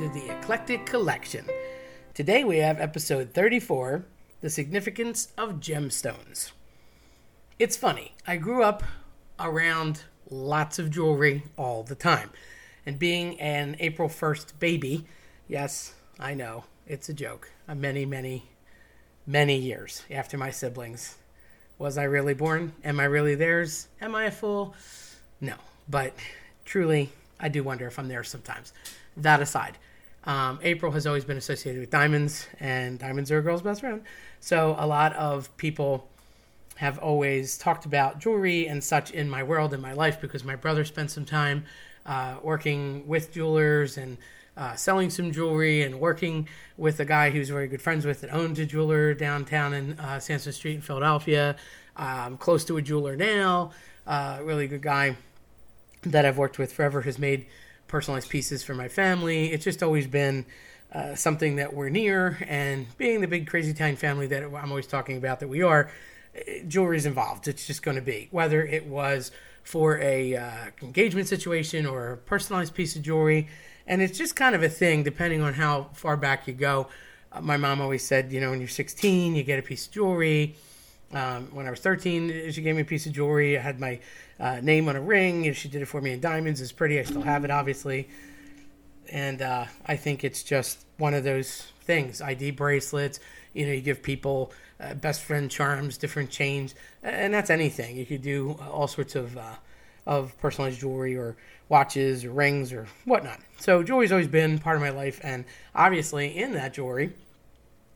to the Eclectic Collection. Today we have episode 34 The Significance of Gemstones. It's funny, I grew up around lots of jewelry all the time. And being an April 1st baby, yes, I know, it's a joke. Many, many, many years after my siblings. Was I really born? Am I really theirs? Am I a fool? No. But truly, I do wonder if I'm there sometimes. That aside, um, April has always been associated with diamonds, and diamonds are a girl's best friend. So a lot of people have always talked about jewelry and such in my world in my life because my brother spent some time uh, working with jewelers and uh, selling some jewelry and working with a guy who's very good friends with that owns a jeweler downtown in uh, Street in Philadelphia. Um, close to a jeweler now, uh, really good guy that I've worked with forever has made personalized pieces for my family. It's just always been uh, something that we're near, and being the big crazy Italian family that I'm always talking about that we are, eh, jewelry's involved. It's just going to be whether it was for a uh, engagement situation or a personalized piece of jewelry, and it's just kind of a thing depending on how far back you go. Uh, my mom always said, you know, when you're 16, you get a piece of jewelry. Um, when I was 13, she gave me a piece of jewelry. I had my uh, name on a ring. and she did it for me in diamonds. It's pretty. I still have it, obviously. And uh, I think it's just one of those things. ID bracelets. You know, you give people uh, best friend charms, different chains, and that's anything. You could do all sorts of uh, of personalized jewelry or watches or rings or whatnot. So jewelry's always been part of my life, and obviously in that jewelry,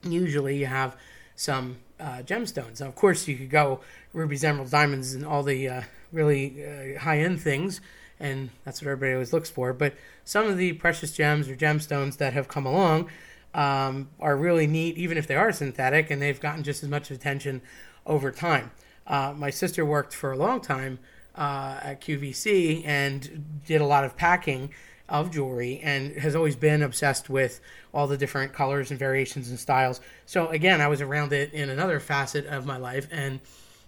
usually you have some uh, gemstones. Now, of course, you could go rubies, emeralds, diamonds, and all the uh, really uh, high end things, and that's what everybody always looks for. But some of the precious gems or gemstones that have come along um, are really neat, even if they are synthetic, and they've gotten just as much attention over time. Uh, my sister worked for a long time uh, at QVC and did a lot of packing of jewelry and has always been obsessed with all the different colors and variations and styles. So again, I was around it in another facet of my life, and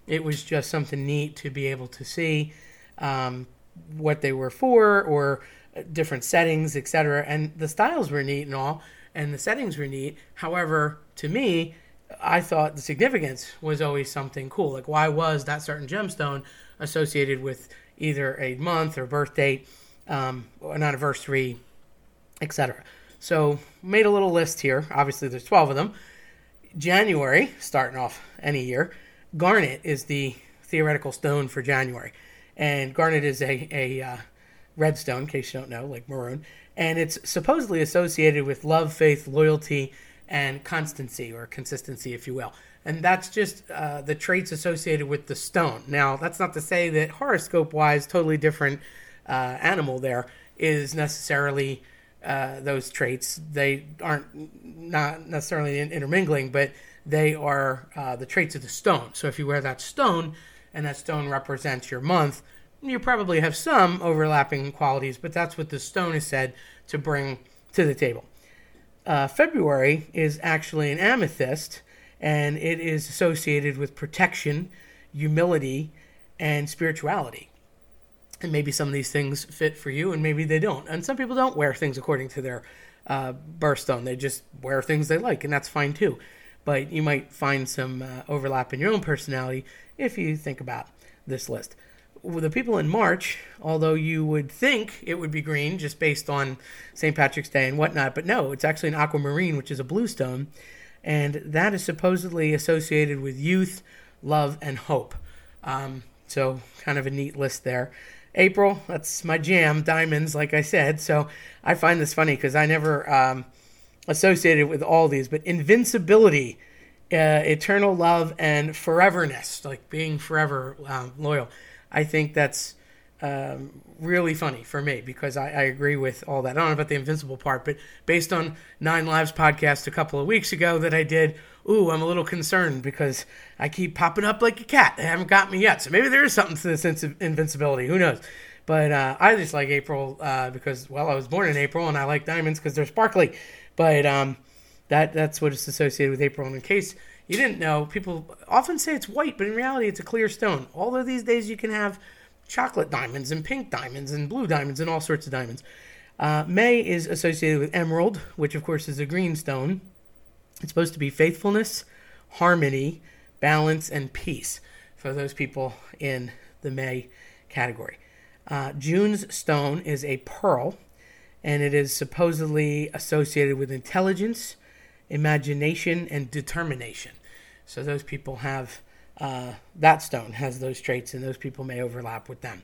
it was just something neat to be able to see um, what they were for or different settings, etc. And the styles were neat and all, and the settings were neat. However, to me, I thought the significance was always something cool. Like, why was that certain gemstone associated with either a month or birth date? Um, an anniversary, etc. So made a little list here. Obviously, there's 12 of them. January, starting off any year, garnet is the theoretical stone for January, and garnet is a a uh, red stone, in case you don't know, like maroon, and it's supposedly associated with love, faith, loyalty, and constancy or consistency, if you will. And that's just uh, the traits associated with the stone. Now, that's not to say that horoscope wise, totally different uh, animal there is necessarily uh, those traits. They aren't not necessarily intermingling, but they are uh, the traits of the stone. So if you wear that stone and that stone represents your month, you probably have some overlapping qualities, but that's what the stone is said to bring to the table. Uh, February is actually an amethyst, and it is associated with protection, humility, and spirituality and maybe some of these things fit for you and maybe they don't. And some people don't wear things according to their uh, birthstone they just wear things they like and that's fine too. But you might find some uh, overlap in your own personality if you think about this list. The people in march although you would think it would be green just based on st patrick's day and whatnot but no it's actually an aquamarine which is a blue stone and that is supposedly associated with youth love and hope. Um, so kind of a neat list there April, that's my jam, diamonds, like I said. So I find this funny because I never um, associated with all these, but invincibility, uh, eternal love, and foreverness, like being forever um, loyal. I think that's um, really funny for me because I, I, agree with all that. I don't know about the invincible part, but based on Nine Lives podcast a couple of weeks ago that I did, ooh, I'm a little concerned because I keep popping up like a cat. They haven't got me yet. So maybe there is something to the sense of invincibility. Who knows? But uh, I just like April uh, because, well, I was born in April and I like diamonds because they're sparkly. But um, that that's what is associated with April. And in case you didn't know, people often say it's white, but in reality, it's a clear stone. Although these days you can have chocolate diamonds and pink diamonds and blue diamonds and all sorts of diamonds. Uh, May is associated with emerald, which of course is a green stone. It's supposed to be faithfulness, harmony, balance, and peace for those people in the May category. Uh, June's stone is a pearl, and it is supposedly associated with intelligence, imagination, and determination. So those people have uh, that stone has those traits, and those people may overlap with them.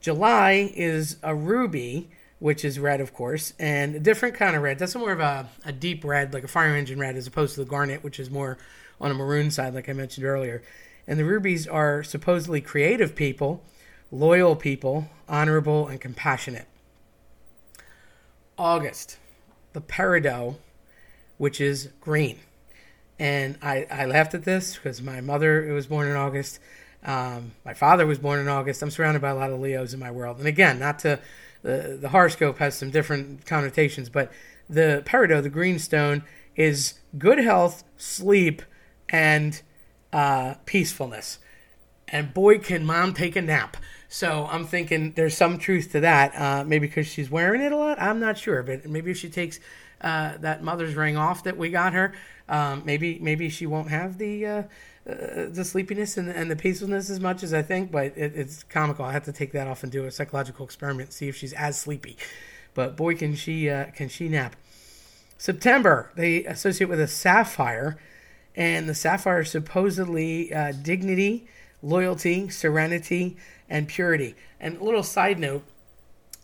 July is a ruby, which is red, of course, and a different kind of red. That's more of a, a deep red, like a fire engine red, as opposed to the garnet, which is more on a maroon side, like I mentioned earlier. And the rubies are supposedly creative people, loyal people, honorable, and compassionate. August, the peridot, which is green. And I, I laughed at this because my mother was born in August. Um, my father was born in August. I'm surrounded by a lot of Leos in my world. And again, not to the, the horoscope has some different connotations, but the peridot, the green stone, is good health, sleep, and uh, peacefulness. And boy, can mom take a nap. So I'm thinking there's some truth to that. Uh, maybe because she's wearing it a lot. I'm not sure, but maybe if she takes uh, that mother's ring off that we got her, um, maybe maybe she won't have the uh, uh, the sleepiness and, and the peacefulness as much as I think. But it, it's comical. I have to take that off and do a psychological experiment, see if she's as sleepy. But boy, can she uh, can she nap. September they associate with a sapphire, and the sapphire is supposedly uh, dignity, loyalty, serenity, and purity. And a little side note.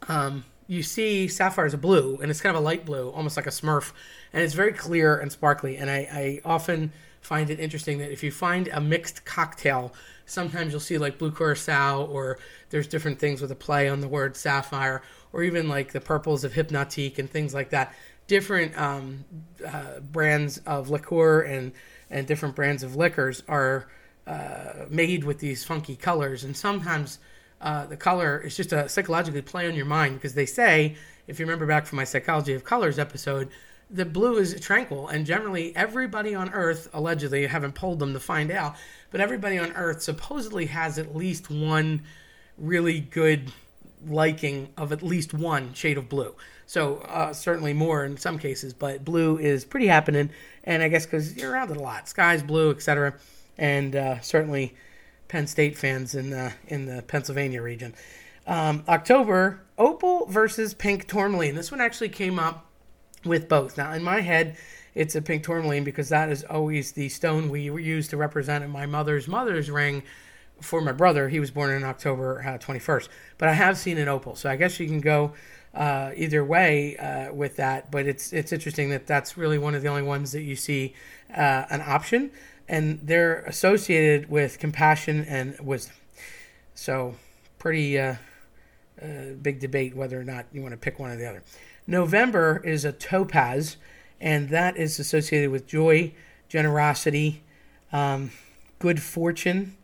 Um, you see sapphire is blue, and it's kind of a light blue, almost like a Smurf, and it's very clear and sparkly. And I, I often find it interesting that if you find a mixed cocktail, sometimes you'll see like blue curacao, or there's different things with a play on the word sapphire, or even like the purples of Hpnotiq and things like that. Different um, uh, brands of liqueur and and different brands of liquors are uh, made with these funky colors, and sometimes uh, the color is just a psychologically play on your mind because they say, if you remember back from my Psychology of Colors episode, the blue is tranquil, and generally everybody on Earth, allegedly, I haven't polled them to find out, but everybody on Earth supposedly has at least one really good liking of at least one shade of blue. So uh, certainly more in some cases, but blue is pretty happening, and I guess because you're around it a lot, sky's blue, etc., and uh, certainly Penn State fans in the in the Pennsylvania region. Um, October, opal versus pink tourmaline. This one actually came up with both. Now, in my head, it's a pink tourmaline because that is always the stone we use to represent my mother's mother's ring for my brother. He was born in October uh, 21st. But I have seen an opal, so I guess you can go uh, either way uh, with that. But it's it's interesting that that's really one of the only ones that you see uh, an option and they're associated with compassion and wisdom. So, pretty uh, uh, big debate whether or not you want to pick one or the other. November is a topaz, and that is associated with joy, generosity, um, good fortune,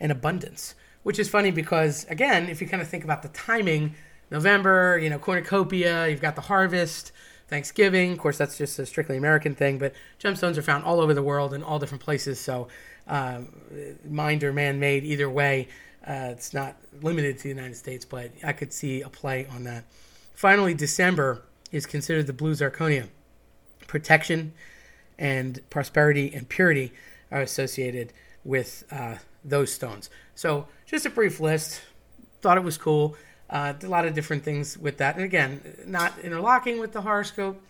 and abundance. Which is funny because, again, if you kind of think about the timing, November, you know, cornucopia, you've got the harvest, Thanksgiving. Of course, that's just a strictly American thing, but gemstones are found all over the world in all different places. So, uh, mined or man made, either way, uh, it's not limited to the United States, but I could see a play on that. Finally, December is considered the blue zirconia. Protection and prosperity and purity are associated with uh, those stones. So, just a brief list. Thought it was cool. Uh, a lot of different things with that. And again, not interlocking with the horoscope,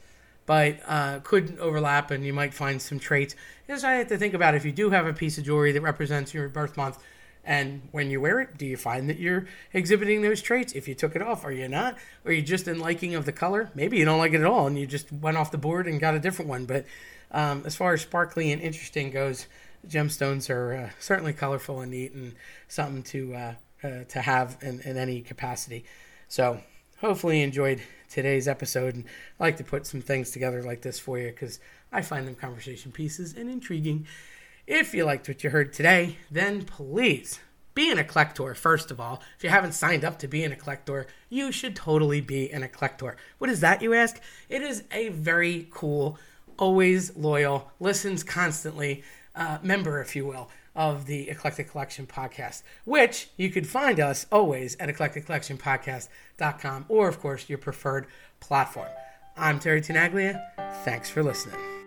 but uh, could overlap and you might find some traits. Just I have to think about if you do have a piece of jewelry that represents your birth month and when you wear it, do you find that you're exhibiting those traits? If you took it off, are you not? Or are you just in liking of the color? Maybe you don't like it at all and you just went off the board and got a different one. But um, as far as sparkly and interesting goes, gemstones are uh, certainly colorful and neat and something to uh, uh, to have in, in any capacity. So hopefully you enjoyed today's episode and I like to put some things together like this for you because I find them conversation pieces and intriguing. If you liked what you heard today, then please be an eclector, first of all. If you haven't signed up to be an eclector, you should totally be an eclector. What is that, you ask? It is a very cool, always loyal, listens constantly uh, member, if you will, of the Eclectic Collection podcast, which you could find us always at eclecticcollectionpodcast.com or, of course, your preferred platform. I'm Terry Tenaglia. Thanks for listening.